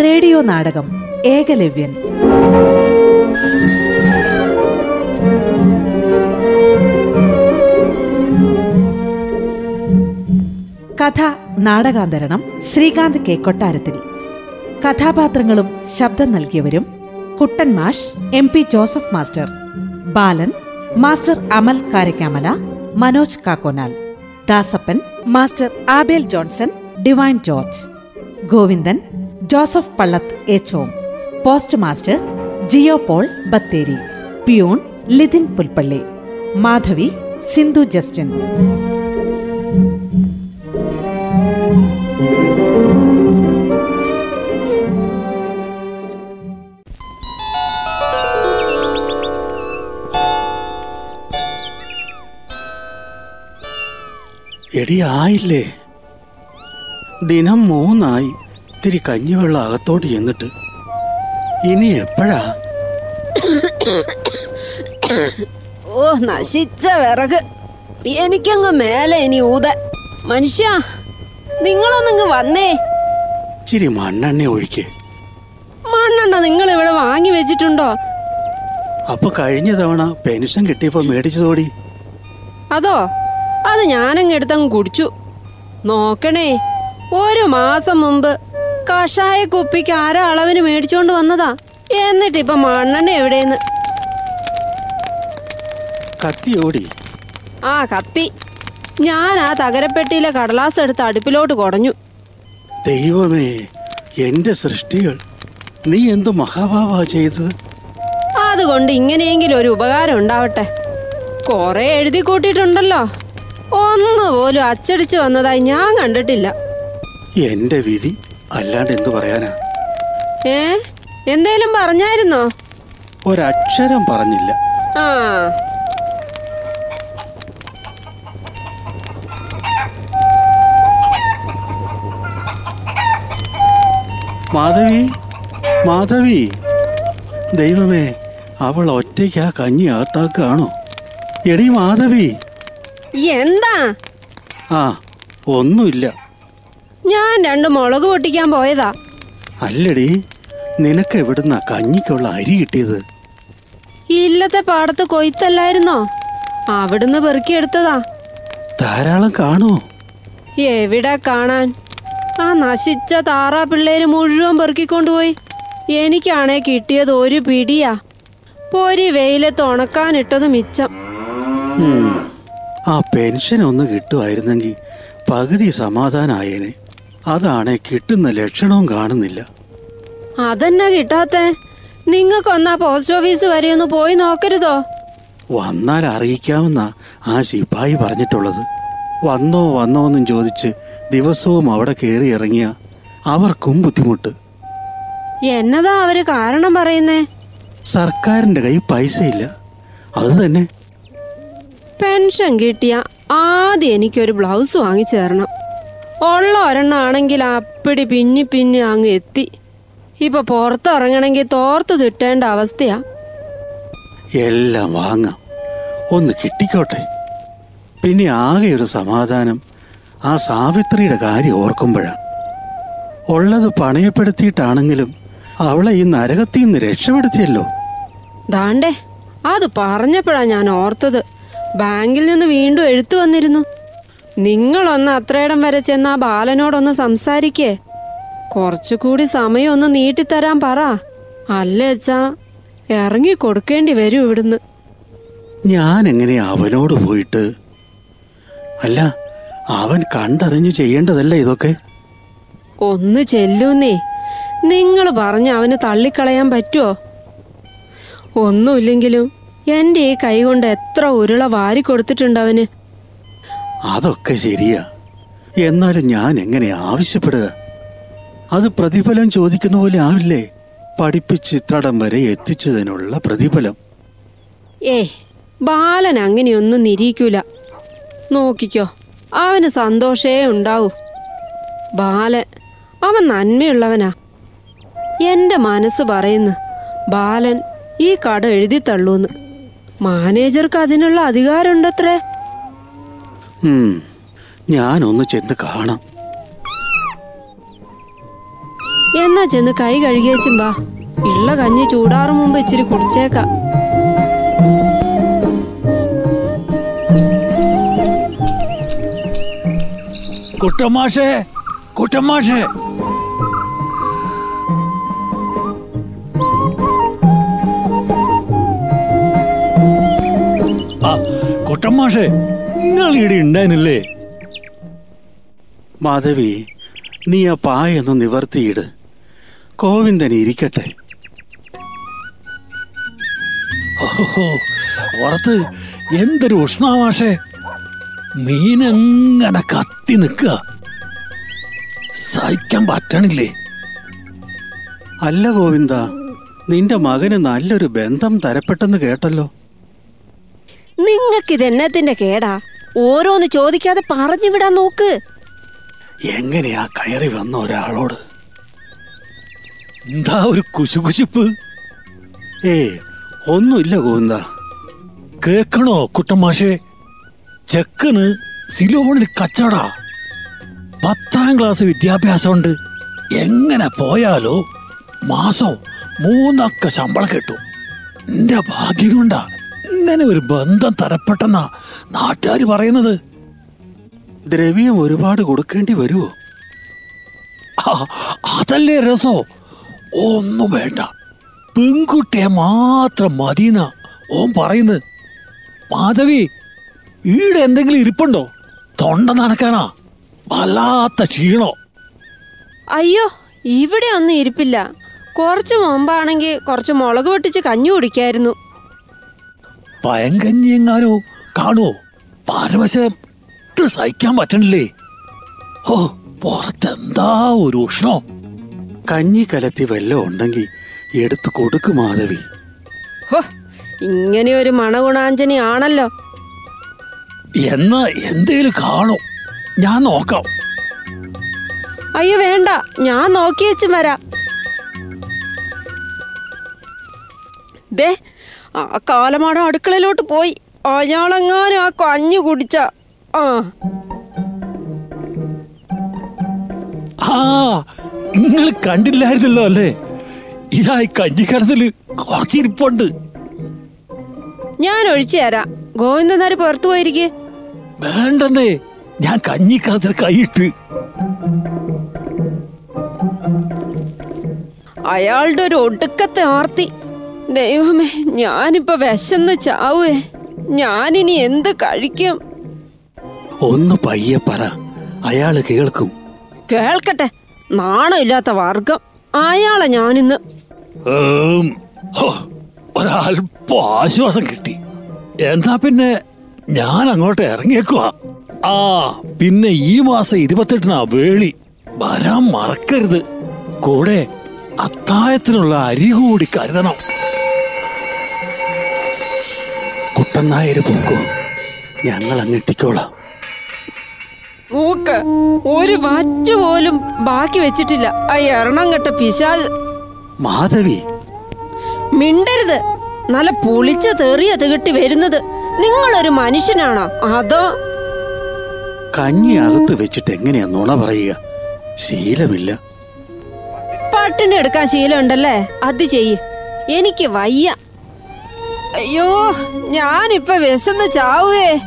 Radio നാടകം ഏകലവ്യൻ. കഥ നാടകാന്തരണം Srikanth K. കൊട്ടാരത്തിൽ. കഥാപാത്രങ്ങളും ശബ്ദം നൽകിയവരും കുട്ടൻ മാഷ് M. P. Joseph master Balan master Amal Karakkamala Manoj Kakkonal Dasappan master Abel Johnson Divine George Govindan Joseph Pallath Echom post master Jio Paul Bathery peon Lithin Pulpally Madhavi Sindhu Justin. എടി ആയില്ലേ? ദിനം മൂന്നായി. ഇത്തിരി കഞ്ഞിവെള്ളം അകത്തോട്ട് ചെന്നിട്ട്. ഇനി എപ്പോഴാ? ഓ നശിച്ച വിറക്. എനിക്കങ്ങ് മേലെ ഇനി ഊത. മനുഷ്യ നിങ്ങളൊന്നിങ്ങ് വന്നേ. ചിരി മണ്ണെണ്ണ ഒഴിക്ക്. മണ്ണെണ്ണ നിങ്ങൾ ഇവിടെ വാങ്ങി വെച്ചിട്ടുണ്ടോ? അപ്പൊ കഴിഞ്ഞ തവണ പെൻഷൻ കിട്ടിയപ്പോ മേടിച്ചതോടി. അതോ? അത് ഞാനങ്ങ് എടുത്തങ്ങ് കുടിച്ചു. നോക്കണേ ഒരു മാസം മുമ്പ് കഷായ കുപ്പിക്ക് ആരോ അളവിന് മേടിച്ചോണ്ട് വന്നതാ? എന്നിട്ടിപ്പൊ മണ്ണെണ്ണ എവിടെയെന്ന്? കത്തിയോടി ആ കത്തി. ഞാൻ ആ തകരപ്പെട്ടിയിലെ കടലാസ് എടുത്ത് അടുപ്പിലോട്ട് കുടഞ്ഞു. ദൈവമേ എന്റെ സൃഷ്ടികൾ. നീ എന്ത് മഹാഭാവാ ചെയ്തത്? അതുകൊണ്ട് ഇങ്ങനെയെങ്കിലും ഒരു ഉപകാരം ഉണ്ടാവട്ടെ. കുറെ എഴുതി കൂട്ടിയിട്ടുണ്ടല്ലോ. ഒന്നുപോലും അച്ചടിച്ചു വന്നതായി ഞാൻ കണ്ടിട്ടില്ല. എന്റെ വിധി അല്ലാണ്ട് എന്തു പറയാനാ? ഏ? എന്തേലും പറഞ്ഞായിരുന്നോ? ഒരക്ഷരം പറഞ്ഞില്ല. ആ. മാധവി മാധവി. ദൈവമേ അവൾ ഒറ്റയ്ക്ക് ആ കഞ്ഞി അകത്താക്കാണോ എടി മാധവി. എന്താ? ആ ഒന്നുമില്ല. ഞാൻ രണ്ട് മുളക് പൊട്ടിക്കാൻ പോയതാ. അല്ലടി നിനക്ക് എവിടുന്നാ കഞ്ഞിക്കുള്ള അരി കിട്ടിയത്? ഇല്ലത്തെ പാടത്ത് കൊയ്ത്തല്ലായിരുന്നോ? അവിടുന്ന് പെറുക്കിയെടുത്തതാ ധാരാളം കാണുമോ എവിടെ കാണാൻ? ആ നശിച്ച താറാ പിള്ളേര് മുഴുവൻ പെറുക്കിക്കൊണ്ടുപോയി. എനിക്കാണേ കിട്ടിയത് ഒരു പിടിയാ. പൊരി വെയിലത്ത് ഉണക്കാനിട്ടത് മിച്ചം. ആ പെൻഷൻ ഒന്ന് കിട്ടുമായിരുന്നെങ്കിൽ പകുതി സമാധാനായേനെ. അതാണ് കിട്ടുന്ന ലക്ഷണവും കാണുന്നില്ല. അതെന്നാ കിട്ടാത്തെ? നിങ്ങൾക്കൊന്നാ പോസ്റ്റ് ഓഫീസ് വരെ ഒന്ന് പോയി നോക്കരുതോ? വന്നാൽ അറിയിക്കാമെന്ന ആ ശിപ്പായി പറഞ്ഞിട്ടുള്ളത്. വന്നോ വന്നോ എന്നും ചോദിച്ച് ദിവസവും അവിടെ കയറി ഇറങ്ങിയ അവർക്കും ബുദ്ധിമുട്ട്. എന്നതാ അവർ കാരണം പറയുന്നേ? സർക്കാരിന്റെ കൈ പൈസയില്ല. അത് തന്നെ പെൻഷൻ കിട്ടിയ ആദ്യം എനിക്കൊരു ബ്ലൗസ് വാങ്ങിച്ചു തരണം. ഉള്ള ഒരെണ്ണം ആണെങ്കിൽ അപ്പിടി പിന്നി പിന്നി അങ്ങ് എത്തി. ഇപ്പൊ പുറത്തിറങ്ങണമെങ്കിൽ തോർത്ത് ചുറ്റേണ്ട അവസ്ഥയാ. എല്ലാം വാങ്ങാം. ഒന്ന് കിട്ടിക്കോട്ടെ. പിന്നെ ആകെ ഒരു സമാധാനം. ആ സാവിത്രിയുടെ കാര്യം ഓർക്കുമ്പോഴാ. ഉള്ളത് പണയപ്പെടുത്തിയിട്ടാണെങ്കിലും അവളെ ഈ നരകത്തിൽ നിന്ന് രക്ഷപ്പെടുത്തിയല്ലോ. ദാണ്ടേ അത് പറഞ്ഞപ്പോഴാ ഞാൻ ഓർത്തത്. ബാങ്കിൽ നിന്ന് വീണ്ടും എഴുത്തു വന്നിരുന്നു. നിങ്ങളൊന്ന് അത്രയിടം വരെ ചെന്ന് ആ ബാലനോടൊന്ന് സംസാരിക്കേ. കുറച്ചുകൂടി സമയം ഒന്ന് നീട്ടിത്തരാൻ പറ. അല്ലേച്ചാ ഇറങ്ങി കൊടുക്കേണ്ടി വരും ഇവിടുന്ന്. ഞാൻ എങ്ങനെ അവനോട് പോയിട്ട്? അല്ല അവൻ കണ്ടറിഞ്ഞു ചെയ്യേണ്ടതല്ല ഇതൊക്കെ? ഒന്ന് ചെല്ലൂന്നേ. നിങ്ങൾ പറഞ്ഞ അവന് തള്ളിക്കളയാൻ പറ്റുമോ ഒന്നുമില്ലെങ്കിലും എന്റെ ഈ കൈ കൊണ്ട് എത്ര ഉരുള വാരി കൊടുത്തിട്ടുണ്ട് അവന്? അതൊക്കെ ശരിയാ. എന്നാലും ഞാൻ എങ്ങനെ ആവശ്യപ്പെടുക? അത് പ്രതിഫലം ചോദിക്കുന്ന പോലെ ആവില്ലേ? പഠിപ്പിച്ച് ഇത്രടം വരെ എത്തിച്ചതിനുള്ള പ്രതിഫലം. ഏയ് ബാലൻ അങ്ങനെയൊന്നും നിരീക്കൂല. നോക്കിക്കോ അവന് സന്തോഷേ ഉണ്ടാവൂ. ബാലൻ അവൻ നന്മയുള്ളവനാ. എന്റെ മനസ്സ് പറയുന്നു ബാലൻ ഈ കട എഴുതി തള്ളൂന്ന്. മാനേജർക്ക് അതിനുള്ള അധികാരമുണ്ടത്രേ. ഞാനൊന്ന് ചെന്ന് കാണാം. എന്നാ ചെന്ന് കൈ കഴുകിയേച്ചും വാ. ഇള്ള കഞ്ഞി ചൂടാറും മുമ്പ് ഇച്ചിരി കുടിച്ചേക്കാം. കുട്ടമാഷേ കുട്ടമാഷേ കുട്ടമാഷേ നിങ്ങൾ ഇവിടെ ഉണ്ടായിരുന്നില്ലേ? മാധവി നീ ആ പായൊന്ന് നിവർത്തിയിട്. കോവിന്ദൻ ഇരിക്കട്ടെ. ഓഹോ പുറത്ത് എന്തൊരു ഉഷ്ണാമാഷേ നീനങ്ങനെ കത്തി നിൽക്കുക. സഹിക്കാൻ പറ്റണില്ലേ? അല്ല ഗോവിന്ദ നിന്റെ മകന് നല്ലൊരു ബന്ധം തരപ്പെട്ടെന്ന് കേട്ടല്ലോ. നിങ്ങക്കിത് എന്നത്തിന്റെ കേടാ? ഓരോന്ന് ചോദിക്കാതെ പറഞ്ഞു വിടാൻ നോക്ക്. എങ്ങനെയാ കയറി വന്ന ഒരാളോട്? എന്താ ഒരു കുശുകുശുപ്പ്? ഏ ഒന്നുമില്ല ഗോവിന്ദ. കേക്കണോ കുട്ടമാഷേ ചെക്കന് സിലോണിൽ കച്ചടാ പത്താം ക്ലാസ് വിദ്യാഭ്യാസമുണ്ട്. എങ്ങനെ പോയാലോ? മാസം മൂന്നക്ക ശമ്പളം കിട്ടും. എന്റെ ഭാഗ്യം കൊണ്ടാ ഇങ്ങനെ ഒരു ബന്ധം തരപ്പെട്ടെന്നാ നാട്ടുകാർ പറയുന്നത്? ദ്രവ്യം ഒരുപാട് കൊടുക്കേണ്ടി വരുമോ അതല്ലേ രസോ? ഒന്നും വേണ്ട. പെൺകുട്ടിയെ മാത്രം മതിന ഓം പറയുന്നത്. മാധവി ഈടെ എന്തെങ്കിലും ഇരിപ്പുണ്ടോ? തൊണ്ട നടക്കാനാ വല്ലാത്ത ക്ഷീണോ? അയ്യോ ഇവിടെ ഒന്നും ഇരിപ്പില്ല. കുറച്ച് മുമ്പാണെങ്കിൽ കുറച്ച് മുളക് പൊട്ടിച്ച് കഞ്ഞി കുടിക്കായിരുന്നു. പയങ്കഞ്ഞി എങ്ങാനോ കാണുവോ? പരവശം സഹിക്കാൻ പറ്റണില്ലേ? ഓ പുറത്തെന്താ ഒരു ഉഷ്ണോ? കഞ്ഞി കലത്തി വെല്ലം ഉണ്ടെങ്കിൽ എടുത്തു കൊടുക്ക് മാധവി. ഹോ ഇങ്ങനെ ഒരു മണഗുണാഞ്ജനി ആണല്ലോ. എന്നാ എന്തേലും കാണോ. ഞാൻ നോക്കാം. അയ്യോ വേണ്ട. ഞാൻ നോക്കി വെച്ച് വരാം. ദേ ആ കാലമാടം അടുക്കളയിലോട്ട് പോയി. അയാളെങ്ങാനും ആ കഞ്ഞു കുടിച്ച. ആ. ആ നിങ്ങൾ കണ്ടില്ലായിരുന്നല്ലോ അല്ലേ? ഇതായി കഞ്ഞിക്കടത്തിൽ കുറച്ചിരിപ്പുണ്ട് ഞാൻ ഒഴിച്ചു തരാം. ഗോവിന്ദനാര് പുറത്തു പോയിരിക്കേ? വേണ്ടെന്നേ ഞാൻ കഞ്ഞിക്കടത്തിൽ കൈയിട്ട്. അയാളുടെ ഒരു ഒടുക്കത്തെ ആർത്തി. ദൈവമേ ഞാനിപ്പോ വിശന്ന് ചാവേ. ഞാനിനി എന്ത് കഴിക്കും? ഒന്ന് പയ്യെ പറ. അയാൾ കേൾക്കും. കേൾക്കട്ടെ. നാണമില്ലാത്ത വർഗം. അയാളെ ഞാനിന്ന്. ഒരല്പം ആശ്വാസം കിട്ടി. എന്നാ പിന്നെ ഞാൻ അങ്ങോട്ട് ഇറങ്ങിയേക്കുവാ. ആ പിന്നെ ഈ മാസം ഇരുപത്തെട്ടിനാ വേളി. വരാൻ മറക്കരുത്. കൂടെ അത്തായത്തിനുള്ള അരി കൂടി കരുതണം. കുട്ടൻ നായര് പൊക്കോ. ഞങ്ങൾ അങ്ങ് എത്തിക്കോളാം മൂക്ക് ഒരു വാറ്റ് പോലും ബാക്കി വെച്ചിട്ടില്ല. ആ എറണം കെട്ട പിശാൽ മാധവി. മിണ്ടരുത്. നല്ല പുളിച്ച തെറിയ തികട്ടി വരുന്നത്. നിങ്ങളൊരു മനുഷ്യനാണോ? അതോ? കഞ്ഞി അകത്ത് വെച്ചിട്ട് എങ്ങനെയാ നുണ പറയുക? ശീലമില്ല. പട്ടിണി എടുക്കാൻ ശീലമുണ്ടല്ലേ? അത് ചെയ്യ്. എനിക്ക് വയ്യ. അയ്യോ ഞാനിപ്പൊ വിശന്ന് ചാവുകേ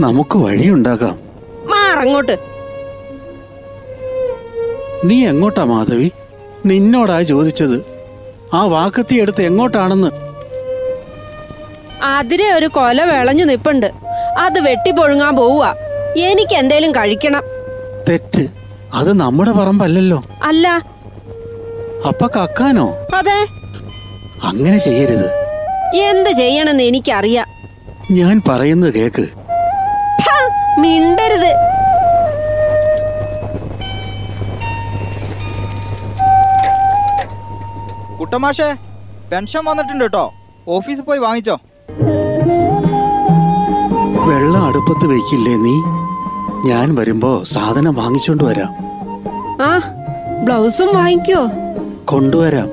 നമുക്ക് വഴിയുണ്ടാകാം. മാറങ്ങോട്ട്. നീ എങ്ങോട്ടാ മാധവി? നിന്നോടാ ചോദിച്ചത്. ആ വാക്കത്തി എടുത്ത് എങ്ങോട്ടാണെന്ന്? അതിരെ ഒരു കൊല വിളഞ്ഞു നിപ്പുണ്ട്. അത് വെട്ടി വെട്ടിപ്പൊഴുങ്ങാൻ പോവുക. എനിക്ക് എന്തേലും കഴിക്കണം. തെറ്റ്. അത് നമ്മുടെ പറമ്പല്ലല്ലോ. അല്ല. അപ്പ കക്കാനോ? അതെ. അങ്ങനെ ചെയ്യരുത്. എന്ത് ചെയ്യണമെന്ന് എനിക്കറിയാം. ഞാൻ പറയുന്നത് കേക്ക്. മിണ്ടരുത്. കുട്ടമാഷേ പെൻഷൻ വന്നിട്ടുണ്ട് കേട്ടോ. ഓഫീസിൽ പോയി വാങ്ങിച്ചോ. വെള്ളം അടുപ്പത്ത് വെക്കില്ലേ നീ? ഞാൻ വരുമ്പോ സാധനം വാങ്ങിച്ചോണ്ട് വരാം. ആ ബ്ലൗസും വാങ്ങിക്കോ. കൊണ്ടുവരാം.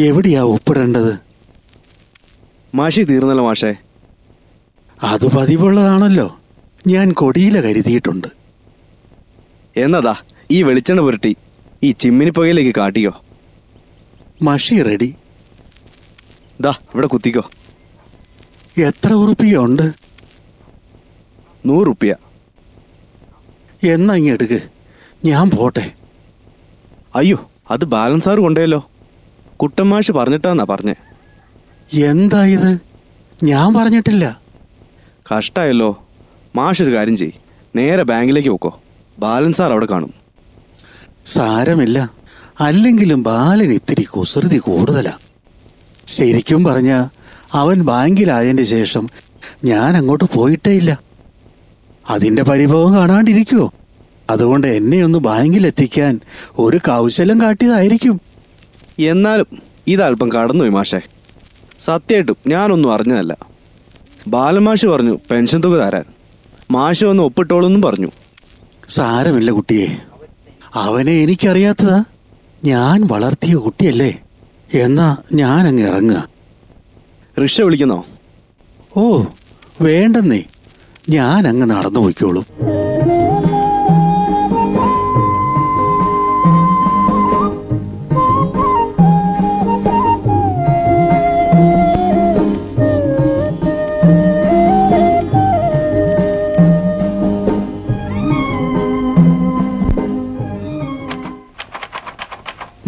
എവിടെയാ ഒപ്പിടേണ്ടത്? മാഷി തീർന്നല്ലോ മാഷേ. അത് പതിവുള്ളതാണല്ലോ. ഞാൻ കൊടിയില കരുതിയിട്ടുണ്ട്. എന്നതാ ഈ വെളിച്ചെണ്ണ പുരട്ടി ഈ ചിമ്മിനി പുകയിലേക്ക് കാട്ടിയോ മഷി റെഡി. ദാ ഇവിടെ കുത്തിക്കോ. എത്ര ഉറുപ്പിക ഉണ്ട്? നൂറുപ്യ. എന്നാ ഇങ്ങ് എടുക്ക്. ഞാൻ പോട്ടെ. അയ്യോ അത് ബാലൻസാറ് കൊണ്ടുപോയല്ലോ. കുട്ടന്മാഷ് പറഞ്ഞിട്ടാന്നാ പറഞ്ഞേ. എന്താ ഇത്? ഞാൻ പറഞ്ഞിട്ടില്ല. കഷ്ടായല്ലോ. മാഷ് ഒരു കാര്യം ചെയ് നേരെ ബാങ്കിലേക്ക് പോക്കോ. ബാലൻസാർ അവിടെ കാണും. സാരമില്ല. അല്ലെങ്കിലും ബാലൻ ഇത്തിരി കുസൃതി കൂടുതലാ. ശരിക്കും പറഞ്ഞ അവൻ ബാങ്കിലായതിന്റെ ശേഷം ഞാൻ അങ്ങോട്ട് പോയിട്ടേ ഇല്ല. അതിന്റെ പരിഭവം കാണാണ്ടിരിക്കുമോ അതുകൊണ്ട് എന്നെ ഒന്ന് ബാങ്കിലെത്തിക്കാൻ ഒരു കൗശലം കാട്ടിയതായിരിക്കും. എന്നാലും ഇതല്പം കടന്നുപോയി മാഷേ. സത്യമായിട്ടും ഞാനൊന്നും അറിഞ്ഞതല്ല. ബാലമാഷ് പറഞ്ഞു പെൻഷൻ തുക തരാൻ. മാഷ് വന്ന് ഒപ്പിട്ടോളെന്നും പറഞ്ഞു. സാരമില്ല കുട്ടിയെ. അവനെ എനിക്കറിയാത്തതാ. ഞാൻ വളർത്തിയ കുട്ടിയല്ലേ. എന്നാ ഞാൻ അങ്ങ് ഇറങ്ങുക. റിക്ഷ വിളിക്കുന്നോ? ഓ വേണ്ടെന്നേ. ഞാൻ അങ്ങ് നടന്നു പോയിക്കോളും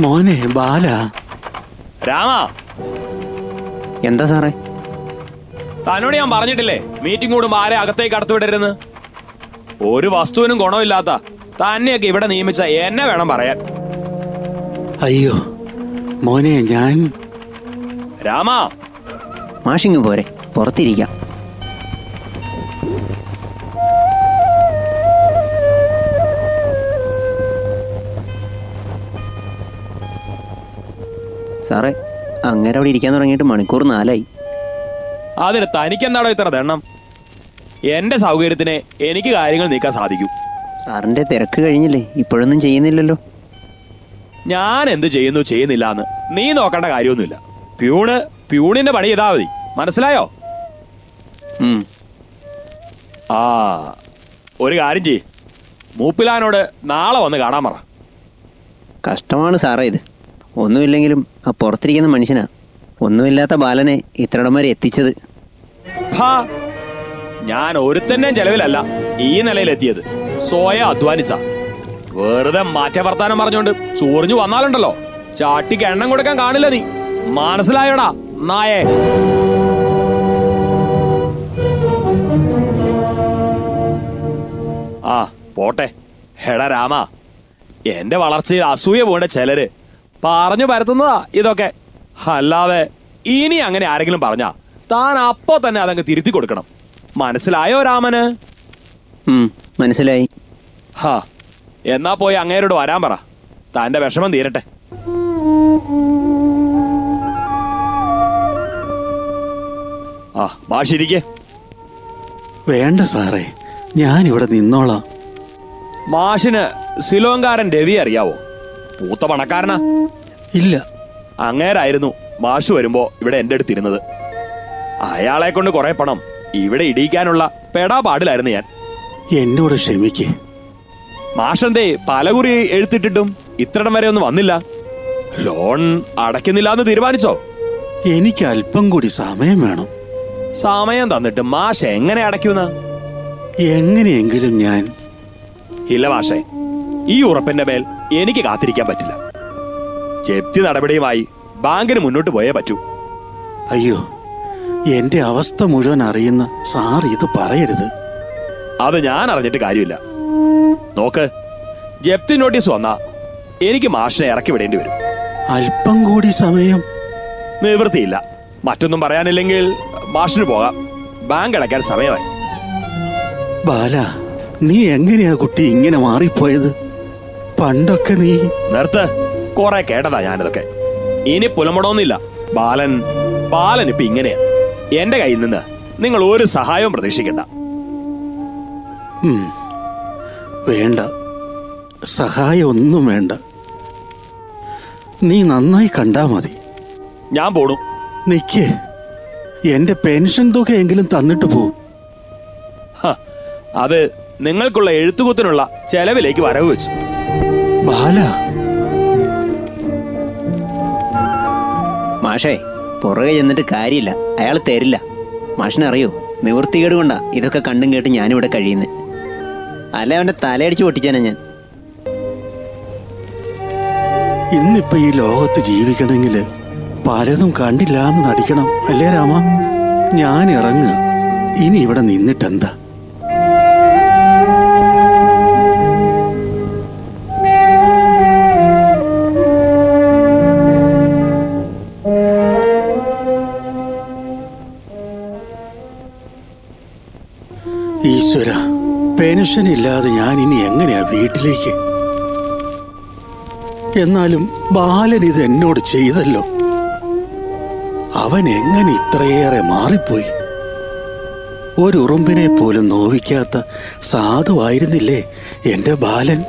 മോനെ ബാല. രാമ. എന്താ സാറേ? തന്നോട് ഞാൻ പറഞ്ഞിട്ടില്ലേ മീറ്റിംഗ് കൂടുമ്പോ ആരെ അകത്തേക്ക് കടത്തിവിടരുന്ന് ഒരു വസ്തുവിനും ഗുണമില്ലാത്ത തന്നെയൊക്കെ ഇവിടെ നിയമിച്ച എന്നെ വേണം പറയാൻ. അയ്യോ മോനെ ഞാൻ രാമ. മാഷിങ് പോരെ പുറത്തിരിക്കാം. സാറേ അങ്ങനെ അവിടെ ഇരിക്കാൻ തുടങ്ങിയിട്ട് മണിക്കൂർ നാലായി. അതിന് തനിക്കെന്താണോ ഇത്ര ദണ്ണം? എന്റെ സൗകര്യത്തിന് എനിക്ക് കാര്യങ്ങൾ നീക്കാൻ സാധിക്കും. സാറിന്റെ തിരക്ക് കഴിഞ്ഞില്ലേ? ഇപ്പോഴൊന്നും ചെയ്യുന്നില്ലല്ലോ. ഞാൻ എന്ത് ചെയ്യുന്നു ചെയ്യുന്നില്ല എന്ന് നീ നോക്കേണ്ട കാര്യമൊന്നുമില്ല. പ്യൂണ് പ്യൂണിന്റെ പണി ചെയ്താൽ മതി. മനസ്സിലായോ? ഉം. ആ ഒരു കാര്യം ചെയ് മൂപ്പിലാനോട് നാളെ വന്ന് കാണാൻ പറ. കഷ്ടമാണ് സാറേ ഇത്. ഒന്നുമില്ലെങ്കിലും ആ പുറത്തിരിക്കുന്ന മനുഷ്യനാ. ഒന്നുമില്ലാത്ത ബാലനെ ഇത്രയിടം എത്തിച്ചത്. ഞാൻ ഒരുത്തന്നെയും ചെലവിലല്ല ഈ നിലയിലെത്തിയത്. സ്വയം അധ്വാനിച്ച. വെറുതെ മാറ്റ വർത്താനം പറഞ്ഞോണ്ട് ചൊറിഞ്ഞു വന്നാലുണ്ടല്ലോ. ചാട്ടിക്ക് എണ്ണം കൊടുക്കാൻ കാണില്ല നീ. മനസ്സിലായോടാ നായേ? ആ പോട്ടെ. ഹെടാ രാമ എന്റെ വളർച്ചയിൽ അസൂയ പോണ്ട ചിലര്. പറഞ്ഞു പരത്തുന്നതാ ഇതൊക്കെ. അല്ലാതെ ഇനി അങ്ങനെ ആരെങ്കിലും പറഞ്ഞാ താൻ അപ്പോ തന്നെ അതങ്ങ് തിരുത്തി കൊടുക്കണം. മനസ്സിലായോ രാമന്? മനസ്സിലായി. ഹാ എന്നാ പോയി അങ്ങേരോട് വരാൻ പറ. തന്റെ വിഷമം തീരട്ടെ. ആ ഭാഷിരിക്കേ വേണ്ട സാറേ ഞാനിവിടെ നിന്നോളാം. മാഷിന് സിലോങ്കാരൻ രവി അറിയാവോ? പൂത്ത പണക്കാരനാ. ഇല്ല. അങ്ങേരായിരുന്നു മാഷ് വരുമ്പോ ഇവിടെ എന്റെ അടുത്തിരുന്നത്. അയാളെ കൊണ്ട് കുറെ പണം ഇവിടെ ഇടിയിക്കാനുള്ള പെടാപാടിലായിരുന്നു ഞാൻ. എന്നോട് ക്ഷമിക്ക്. മാഷന്റെ പലകുറി എഴുത്തിട്ടിട്ടും ഇത്രടം വരെ ഒന്നും വന്നില്ല? ലോൺ അടയ്ക്കുന്നില്ല എന്ന് തീരുമാനിച്ചോ? എനിക്ക് അല്പം കൂടി സമയം വേണം. സമയം തന്നിട്ട് മാഷ് എങ്ങനെ അടയ്ക്കുന്ന? എങ്ങനെയെങ്കിലും ഞാൻ ഇല്ല മാഷേ ഈ ഉറപ്പിന്റെ മേൽ എനിക്ക് കാത്തിരിക്കാൻ പറ്റില്ല. ജപ്തി നടപടിയുമായി ബാങ്കിന് മുന്നോട്ട് പോയേ പറ്റൂ. അയ്യോ എന്റെ അവസ്ഥ മുഴുവൻ അറിയുന്ന സാർ ഇത് പറയരുത്. അത് ഞാൻ അറിഞ്ഞിട്ട് കാര്യമില്ല. നോക്ക് ജപ്തി നോട്ടീസ് വന്നാ എനിക്ക് മാഷിനെ ഇറക്കി വിടേണ്ടി വരും. അല്പം കൂടി സമയം. നിവൃത്തിയില്ല. മറ്റൊന്നും പറയാനില്ലെങ്കിൽ മാഷിന് പോകാം. ബാങ്ക് അടയ്ക്കാൻ സമയമായി. ബാല നീ എങ്ങനെയാ കുട്ടി ഇങ്ങനെ മാറിപ്പോയത്? പണ്ടൊക്കെ നീ നിർത്ത്. കുറെ കേട്ടതാ ഞാനിതൊക്കെ. ഇനി പുലമുടൊന്നില്ല ബാലൻ ബാലൻ ഇപ്പൊ ഇങ്ങനെയാ. എന്റെ കയ്യിൽ നിന്ന് നിങ്ങൾ ഒരു സഹായവും പ്രതീക്ഷിക്കണ്ട. വേണ്ട. സഹായം ഒന്നും വേണ്ട. നീ നന്നായി കണ്ടാ മതി. ഞാൻ പോണു. നിക്ക്. എന്റെ പെൻഷൻ തുകയെങ്കിലും തന്നിട്ട് പോ. ഹ, അത് നിങ്ങൾക്കുള്ള എഴുത്തുകുത്തിനുള്ള ചെലവിലേക്ക് വരവ് വെച്ചു. ബാല മാഷേ പുറകെ ചെന്നിട്ട് കാര്യമില്ല. അയാൾ തരില്ല. മാഷിനറിയോ നിവൃത്തികേട് കൊണ്ടാ ഇതൊക്കെ കണ്ടും കേട്ട് ഞാനിവിടെ കഴിയുന്നത് അല്ല അവന്റെ തലയടിച്ച് പൊട്ടിച്ചാനാ ഞാൻ. ഇന്നിപ്പോ ഈ ലോകത്ത് ജീവിക്കണമെങ്കിൽ പലതും കണ്ടില്ല എന്ന് നടിക്കണം. അല്ലേ രാമ? ഞാൻ ഇറങ്ങുക ഇനി ഇവിടെ നിന്നിട്ടെന്താ? ഈശ്വര പെൻഷൻ ഇല്ലാതെ ഞാൻ ഇനി എങ്ങനെയാ വീട്ടിലേക്ക്? എന്നാലും ബാലൻ ഇത് എന്നോട് ചെയ്തല്ലോ. അവൻ എങ്ങനെ ഇത്രയേറെ മാറിപ്പോയി? ഒരുറുമ്പിനെ പോലും നോവിക്കാത്ത സാധുവായിരുന്നില്ലേ എന്റെ ബാലൻ?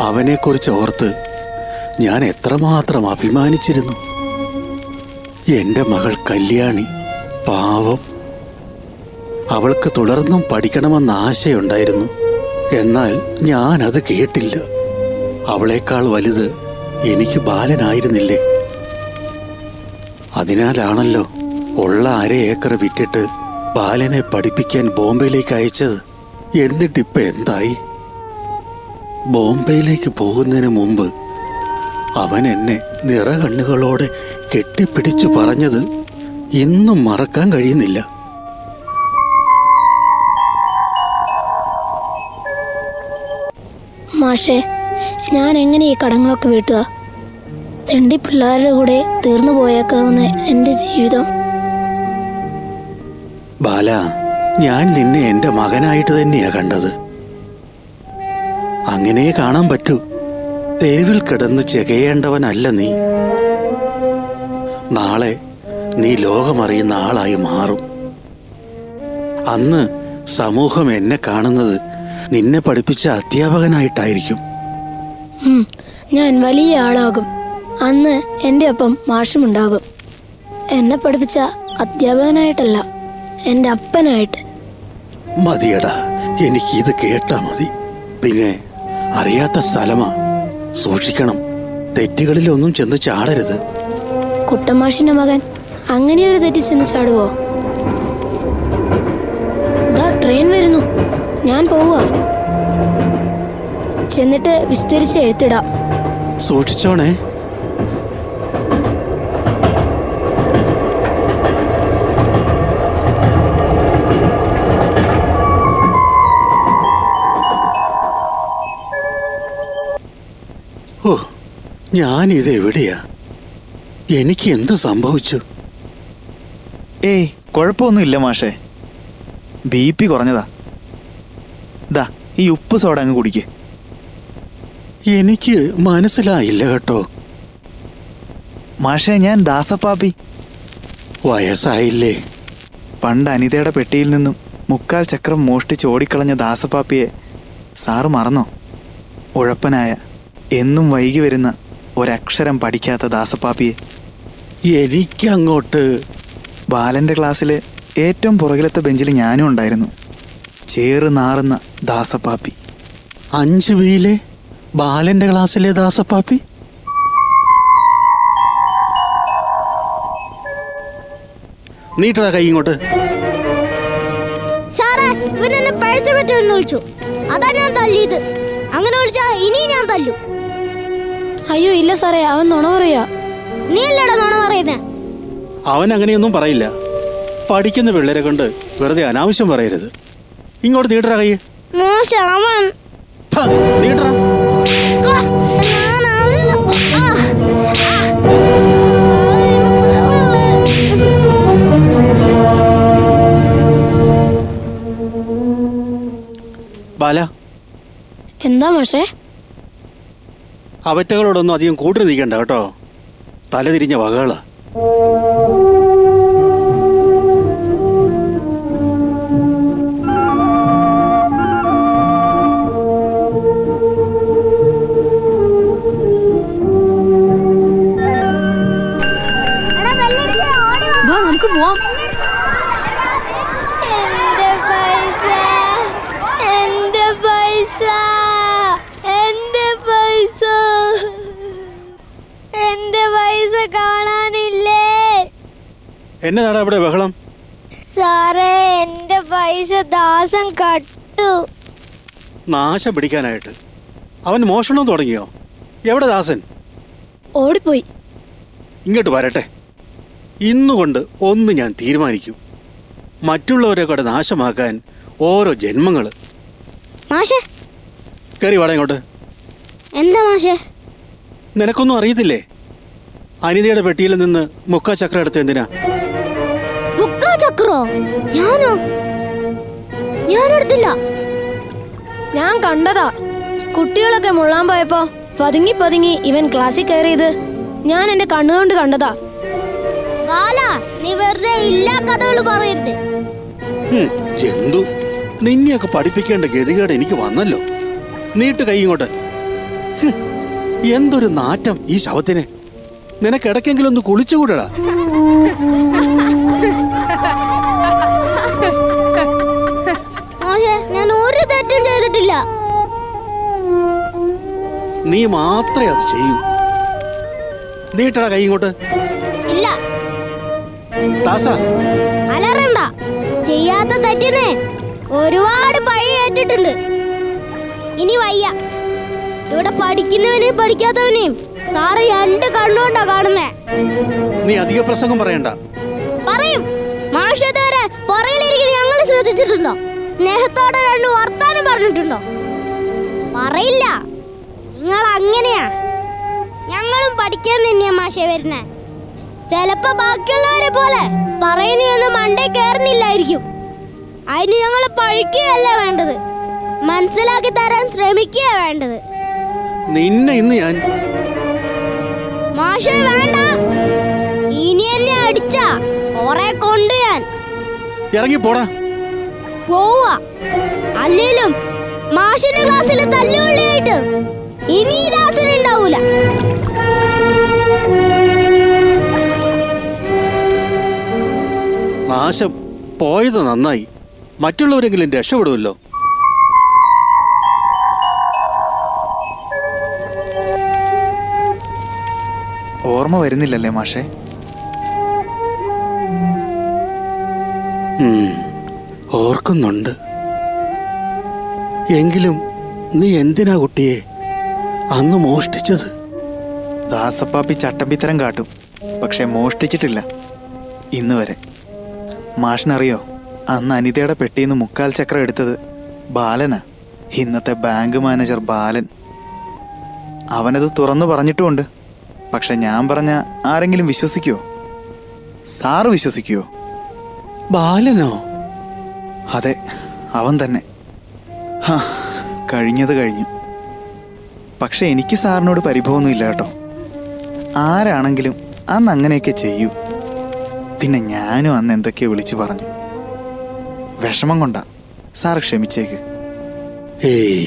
അവനെക്കുറിച്ച് ഓർത്ത് ഞാൻ എത്രമാത്രം അഭിമാനിച്ചിരുന്നു. എന്റെ മകൾ കല്യാണി പാവം. അവൾക്ക് തുടർന്നും പഠിക്കണമെന്ന ആശയുണ്ടായിരുന്നു. എന്നാൽ ഞാൻ അത് കേട്ടില്ല. അവളേക്കാൾ വലുത് എനിക്ക് ബാലനായിരുന്നില്ലേ? അതിനാലാണല്ലോ ഉള്ള അര ഏക്കർ വിറ്റിട്ട് ബാലനെ പഠിപ്പിക്കാൻ ബോംബെയിലേക്ക് അയച്ചത്. എന്നിട്ടിപ്പ എന്തായി? ബോംബെയിലേക്ക് പോകുന്നതിന് മുമ്പ് അവൻ എന്നെ നിറകണ്ണുകളോടെ കെട്ടിപ്പിടിച്ചു പറഞ്ഞത് ഇന്നും മറക്കാൻ കഴിയുന്നില്ല. മാഷേ ഞാൻ എങ്ങനെ ഈ കടങ്ങളൊക്കെ വീട്ടുക? തെണ്ടി പിള്ളേരുടെ കൂടെ തീർന്നു പോയേക്കാവുന്ന എന്റെ ജീവിതം. ബാല ഞാൻ നിന്നെ എന്റെ മകനായിട്ട് തന്നെയാ കണ്ടത്. അങ്ങനെ കാണാൻ പറ്റൂ. തെരുവിൽ കിടന്ന് ചെകയേണ്ടവനല്ല നീ. നാളെ നീ ലോകമറിയുന്ന ആളായി മാറും. അന്ന് സമൂഹം എന്നെ കാണുന്നത് നിന്നെ പഠിപ്പിച്ച അധ്യാപകനായിട്ടായിരിക്കും. ഞാൻ വലിയ ആളാകും. അന്ന് എന്റെ ഒപ്പം മാഷുമുണ്ടാകും. എന്നെ പഠിപ്പിച്ച അധ്യാപകനായിട്ടല്ല എന്റെ അപ്പനായിട്ട്. മതിയടാ എനിക്ക് ഇത് കേട്ടാ മതി. പിന്നെ അറിയാത്ത സ്ഥലമാ. സൂക്ഷിക്കണം. തെറ്റുകളിലൊന്നും ചെന്ന് ചാടരുത്. കുട്ടമാഷിന്റെ മകൻ അങ്ങനെ ഒരു തെറ്റി ചെന്ന് ചാടുവോ? ട്രെയിൻ ഞാൻ പോവുക. ചെന്നിട്ട് വിസ്തരിച്ച് എഴുത്തിടാം. സൂക്ഷിച്ചോണേ. ഓ ഞാനിത് എവിടെയാ? എനിക്ക് എന്ത് സംഭവിച്ചു? ഏയ് കുഴപ്പമൊന്നുമില്ല മാഷേ. ബി പി കുറഞ്ഞതാ. ഈ ഉപ്പ് സോഡ അങ്ങ് കുടിക്ക്. എനിക്ക് മനസ്സിലായില്ല കേട്ടോ. മാഷേ ഞാൻ ദാസപ്പാപ്പി. വയസ്സായില്ലേ. പണ്ട് അനിതയുടെ പെട്ടിയിൽ നിന്നും മുക്കാൽ ചക്രം മോഷ്ടിച്ച് ഓടിക്കളഞ്ഞ ദാസപ്പാപ്പിയെ സാറ് മറന്നോ? ഉഴപ്പനായ എന്നും വൈകി വരുന്ന ഒരക്ഷരം പഠിക്കാത്ത ദാസപ്പാപ്പിയെ. എനിക്കങ്ങോട്ട് ബാലന്റെ ക്ലാസ്സിലെ ഏറ്റവും പുറകിലത്തെ ബെഞ്ചിൽ ഞാനും ഉണ്ടായിരുന്നു. ചേറ് നാറുന്ന ദാസപ്പാപ്പി. അഞ്ച് ബിയിലെ ബാലന്റെ ക്ലാസ്സിലെ ദാസപ്പാപ്പി? നീട്ടടാ കൈ ഇങ്ങോട്ട്. സാറേ ഇവൻ എന്നെ പഴച്ച പറ്റുമെന്ന് വിളിച്ചു. അതാ ഞാൻ തല്ലിയത്. അങ്ങനെ വിളിച്ചാ ഇനി ഞാൻ തല്ലു. അയ്യോ ഇല്ല സാറേ അവൻ നുണ പറയാ നീ അല്ലടാ നോണ പറയുന്നേ? അവൻ അങ്ങനെയൊന്നും പറയില്ല. പഠിക്കുന്ന പിള്ളേരെ കൊണ്ട് വെറുതെ അനാവശ്യം പറയരുത്. ഇങ്ങോട്ട് നീട്ടറ കൈ മോശം ബാല. എന്താ മാഷേ അവറ്റകളോടൊന്നും അധികം കൂട്ടി നിൽക്കണ്ട കേട്ടോ. തലതിരിഞ്ഞ വകകളാ. എന്നതാടാ അവിടെ ബഹളം? സാറേ എന്റെ പൈസ ദാസം കട്ടു. നാശം പിടിക്കാനായിട്ട്. അവൻ മോഷണം തുടങ്ങിയോ? എവിടെ ദാസൻ? ഓടിപ്പോയി. ഇങ്ങോട്ട് വരട്ടെ. ഇന്നുകൊണ്ട് ഒന്ന് ഞാൻ തീരുമാനിക്കും. മറ്റുള്ളവരെ കൂടെ നാശമാക്കാൻ ഓരോ ജന്മങ്ങൾ മാഷേ. കയറി വാടാ ഇങ്ങോട്ട്. എന്താ മാഷേ? നിനക്കൊന്നും അറിയത്തില്ലേ? അനിതയുടെ പെട്ടിയിൽ നിന്ന് മുക്കാ ചക്രം എടുത്ത് എന്തിനാ? മുക്കാ ചക്രോ? ഞാനോ? ഞാൻ എടുത്തില്ല ഞാൻ കണ്ടതാ. കുട്ടികളൊക്കെ മുള്ളാൻ പോയപ്പോ പതുങ്ങി പതുങ്ങി ഇവൻ ക്ലാസ്സിൽ കയറിയത് ഞാൻ എന്റെ കണ്ണുകൊണ്ട് കണ്ടതാ. ബാല നീ വെറുതെ ഇല്ലാ കഥകൾ പറയരുത്. എന്തു? ജന്തു നിന്നെയൊക്കെ പഠിപ്പിക്കേണ്ട ഗതികേട് എനിക്ക് വന്നല്ലോ. നീട്ട് കൈ ഇങ്ങോട്ട്. എന്തൊരു നാറ്റം ഈ ശവത്തിന്. നിനക്കിടയ്ക്കെങ്കിലും ഒന്ന് കുളിച്ചുകൂടടാ. ഞാൻ ഒരു തെറ്റും ചെയ്തിട്ടില്ല. നീ മാത്രമേ അത് ചെയ്യൂ. നീട്ടടാ കൈ ഇങ്ങോട്ട്. ഇല്ല. ദാസ. അലറണ്ട. ചെയ്യാത്ത തെറ്റിനെ ഒരുപാട് പഴി ഏറ്റിട്ടുണ്ട് ഇനി വയ്യ. ഇവിടെ പഠിക്കുന്നവനെയും പഠിക്കാത്തവനെയും സാറ് രണ്ട് കണ്ണുകൊണ്ടാ കാണുന്നേ. നീ അധിക പ്രസംഗം പറയണ്ട. പറയും. മാഷതുവരെ പുറയിലിരിക്കുന്ന ഞങ്ങൾ ശ്രദ്ധിച്ചിട്ടുണ്ടോ? സ്നേഹത്തോടെ രണ്ട് വർത്താനം പറഞ്ഞിട്ടുണ്ടോ? പറയില്ല. നിങ്ങൾ അങ്ങനെയാ. ഞങ്ങളും പഠിക്കാൻ തന്നെയാ മാഷെ വരുന്നേ. ചിലപ്പോ ബാക്കിയുള്ളവരെ പോലെ പറയുന്നൊന്നും മണ്ടേ കയറുന്നില്ലായിരിക്കും അതിന് ഞങ്ങൾ പഴിക്കുകയല്ല വേണ്ടത്. മനസ്സിലാക്കി തരാൻ ശ്രമിക്കുക വേണ്ടത്. നിന്നെ ഇന്ന് ഞാൻ മാഷെ വേണ്ട. ഇനി എന്നെ അടിച്ച കൊറേ കൊണ്ട് ഞാൻ. ഇറങ്ങി പോടാ. പോവുക അല്ലേലും മാഷിന്റെ ക്ലാസ്സിൽ തല്ലുകൊള്ളിയായിട്ട് ഇനി ദാസൻ ഉണ്ടാവൂല നാശം പോയത് നന്നായി. മറ്റുള്ളവരെങ്കിലും രക്ഷപ്പെടുമല്ലോ. ഓർമ്മ വരുന്നില്ലല്ലേ മാഷേ? ഓർക്കുന്നുണ്ട്. എങ്കിലും നീ എന്തിനാ കുട്ടിയെ അന്ന് മോഷ്ടിച്ചത്? ദാസപ്പാപ്പി ചട്ടമ്പിത്തരം കാട്ടും. പക്ഷെ മോഷ്ടിച്ചിട്ടില്ല. ഇന്ന് വരെ. മാഷിനറിയോ അന്ന് അനിതയുടെ പെട്ടിയിൽ നിന്ന് മുക്കാൽ ചക്രം എടുത്തത് ബാലനാ. ഇന്നത്തെ ബാങ്ക് മാനേജർ ബാലൻ. അവനത് തുറന്നു പറഞ്ഞിട്ടുമുണ്ട്. പക്ഷെ ഞാൻ പറഞ്ഞ ആരെങ്കിലും വിശ്വസിക്കുമോ സാറ് വിശ്വസിക്കുമോ ബാലനോ? അതെ അവൻ തന്നെ. ഹാ, കഴിഞ്ഞത് കഴിഞ്ഞു. പക്ഷെ എനിക്ക് സാറിനോട് പരിഭവമൊന്നുമില്ല കേട്ടോ. ആരാണെങ്കിലും അന്ന് അങ്ങനെയൊക്കെ ചെയ്യൂ. പിന്നെ ഞാനും അന്ന് എന്തൊക്കെയോ വിളിച്ചു പറഞ്ഞു. വിഷമം കൊണ്ടാ സാർ ക്ഷമിച്ചേക്ക്. ഏയ്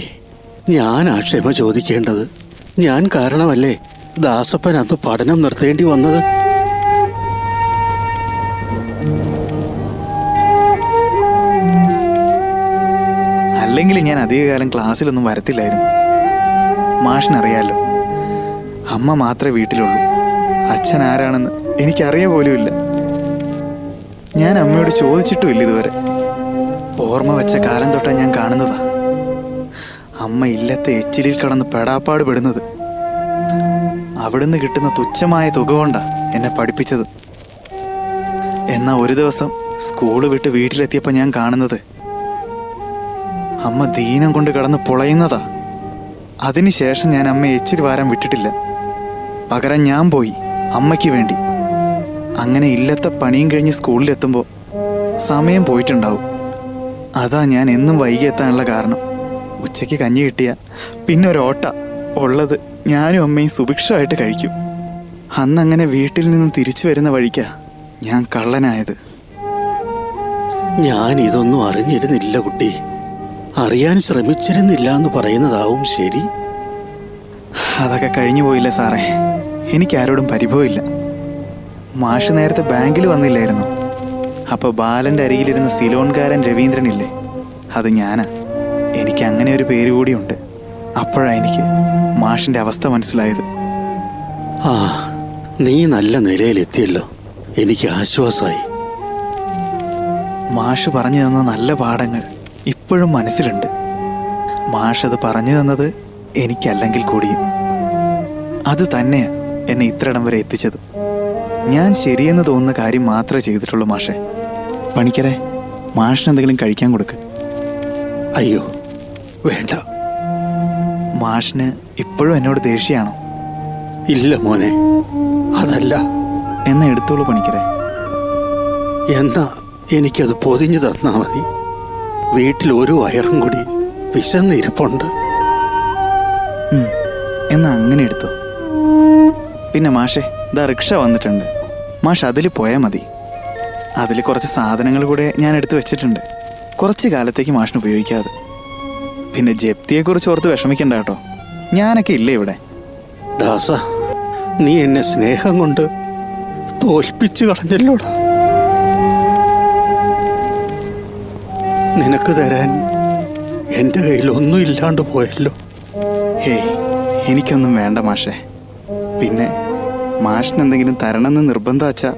ഞാൻ ആ ക്ഷമ ചോദിക്കേണ്ടത് ഞാൻ കാരണമല്ലേ? ദാസപ്പൻ അന്ന് പഠനം നിർത്തേണ്ടി വന്നത്? അല്ലെങ്കിൽ ഞാൻ അധികകാലം ക്ലാസ്സിലൊന്നും വരത്തില്ലായിരുന്നു. മാഷിനറിയാലോ അമ്മ മാത്രമേ വീട്ടിലുള്ളൂ. അച്ഛൻ ആരാണെന്ന് എനിക്കറിയ പോലുമില്ല. ഞാൻ അമ്മയോട് ചോദിച്ചിട്ടുമില്ല ഇതുവരെ. ഓർമ്മ വെച്ച കാലം തൊട്ടാണ് ഞാൻ കാണുന്നതാ. അമ്മ ഇല്ലത്തെ എച്ചിലിൽ കടന്ന് പെടാപ്പാട് പെടുന്നത്. അവിടുന്ന് കിട്ടുന്ന തുച്ഛമായ തുക കൊണ്ടാ എന്നെ പഠിപ്പിച്ചത്. എന്നാ ഒരു ദിവസം സ്കൂൾ വിട്ട് വീട്ടിലെത്തിയപ്പോൾ ഞാൻ കാണുന്നത് അമ്മ ദീനം കൊണ്ട് കിടന്ന് പൊളയുന്നതാ. അതിനുശേഷം ഞാൻ അമ്മയെ എച്ചിരി വാരം വിട്ടിട്ടില്ല. പകരം ഞാൻ പോയി അമ്മയ്ക്ക് വേണ്ടി. അങ്ങനെ ഇല്ലത്തെ പണിയും കഴിഞ്ഞ് സ്കൂളിലെത്തുമ്പോൾ സമയം പോയിട്ടുണ്ടാവും. അതാ ഞാൻ എന്നും വൈകി എത്താനുള്ള കാരണം. ഉച്ചയ്ക്ക് കഞ്ഞി കിട്ടിയ പിന്നെ ഒരു ഓട്ട ഉള്ളത്. ഞാനും അമ്മയും സുഭിക്ഷമായിട്ട് കഴിക്കും. അന്നങ്ങനെ വീട്ടിൽ നിന്ന് തിരിച്ചു വരുന്ന വഴിക്കാ ഞാൻ കള്ളനായത്. ഞാൻ ഇതൊന്നും അറിഞ്ഞിരുന്നില്ല കുട്ടി. അറിയാൻ ശ്രമിച്ചിരുന്നില്ല എന്ന് പറയുന്നതാവും ശരി. അതൊക്കെ കഴിഞ്ഞു പോയില്ല സാറേ. എനിക്കാരോടും പരിഭവമില്ല. മാഷ് നേരത്തെ ബാങ്കിൽ വന്നില്ലായിരുന്നു. അപ്പോൾ ബാലന്റെ അരികിലിരുന്ന സിലോൺകാരൻ രവീന്ദ്രനില്ലേ? അത് ഞാനാ. എനിക്ക് അങ്ങനെ ഒരു പേര് കൂടിയുണ്ട് അപ്പോഴാ എനിക്ക് മാഷിന്റെ അവസ്ഥ മനസ്സിലായത്. ആ നീ നല്ല നിലയിലെത്തിയല്ലോ. എനിക്ക് ആശ്വാസമായി മാഷ് പറഞ്ഞു തന്ന നല്ല പാഠങ്ങൾ ഇപ്പോഴും മനസ്സിലുണ്ട്. മാഷ് അത് പറഞ്ഞു തന്നത് എനിക്കല്ലെങ്കിൽ കൂടിയും. അത് തന്നെയാ എന്നെ ഇത്രയിടം വരെ എത്തിച്ചത്. ഞാൻ ശരിയെന്ന് തോന്നുന്ന കാര്യം മാത്രമേ ചെയ്തിട്ടുള്ളൂ മാഷെ. പണിക്കരെ മാഷിന് എന്തെങ്കിലും കഴിക്കാൻ കൊടുക്ക്. അയ്യോ വേണ്ട. മാഷിന് ഇപ്പോഴും എന്നോട് ദേഷ്യമാണോ? ഇല്ല മോനെ അതല്ല. എന്നാ എടുത്തോളൂ പണിക്കരെ. എന്നാ എനിക്കത് പൊതിഞ്ഞു തന്നാ മതി. വീട്ടിൽ ഒരു വയറും കൂടി വിശന്നിരിപ്പുണ്ട്. എന്നാ അങ്ങനെ എടുത്തു. പിന്നെ മാഷെ ഇതാ റിക്ഷ വന്നിട്ടുണ്ട്. മാഷ് അതിൽ പോയാൽ മതി. അതിൽ കുറച്ച് സാധനങ്ങൾ കൂടെ ഞാൻ എടുത്തു വെച്ചിട്ടുണ്ട്. കുറച്ച് കാലത്തേക്ക് മാഷിന് ഉപയോഗിക്കാതെ. പിന്നെ ജപ്തിയെക്കുറിച്ച് ഓർത്ത് വിഷമിക്കണ്ട കേട്ടോ. ഞാനൊക്കെ ഇല്ലേ ഇവിടെ? ദാസ നീ എന്നെ സ്നേഹം കൊണ്ട് തോൽപ്പിച്ചു കളഞ്ഞല്ലോടാ. നിനക്ക് തരാൻ എന്റെ കയ്യിൽ ഒന്നും ഇല്ലാണ്ട് പോയല്ലോ. ഹേയ് എനിക്കൊന്നും വേണ്ട മാഷേ. പിന്നെ മാഷിന് എന്തെങ്കിലും തരണമെന്ന് നിർബന്ധം വച്ചാ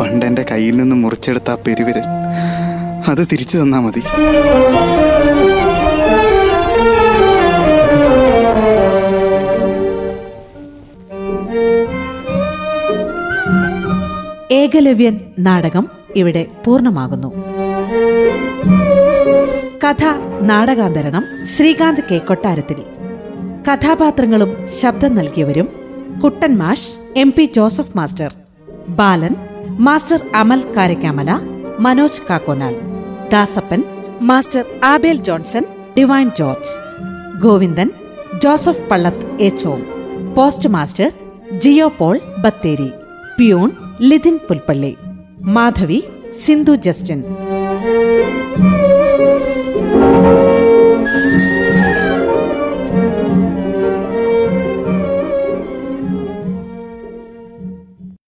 പണ്ട് എന്റെ കയ്യിൽ നിന്ന് മുറിച്ചെടുത്ത ആ പെരുവിരൽ. അത് തിരിച്ചു തന്നാ മതി. ഏകലവ്യൻ നാടകം ഇവിടെ പൂർണമാകുന്നു. കഥ നാടകാന്തരണം ശ്രീകാന്ത് കെ. കൊട്ടാരത്തിൽ. കഥാപാത്രങ്ങളും ശബ്ദം നൽകിയവരും കുട്ടൻ മാഷ് M P Joseph master Balan master Amal Karakkamala Manoj Kakkonal Dasappan master Abel Johnson Divine George Govindan Joseph Pallath Echom post master Jio Paul Bathery peon Lithin Pulpally Madhavi Sindhu Justin.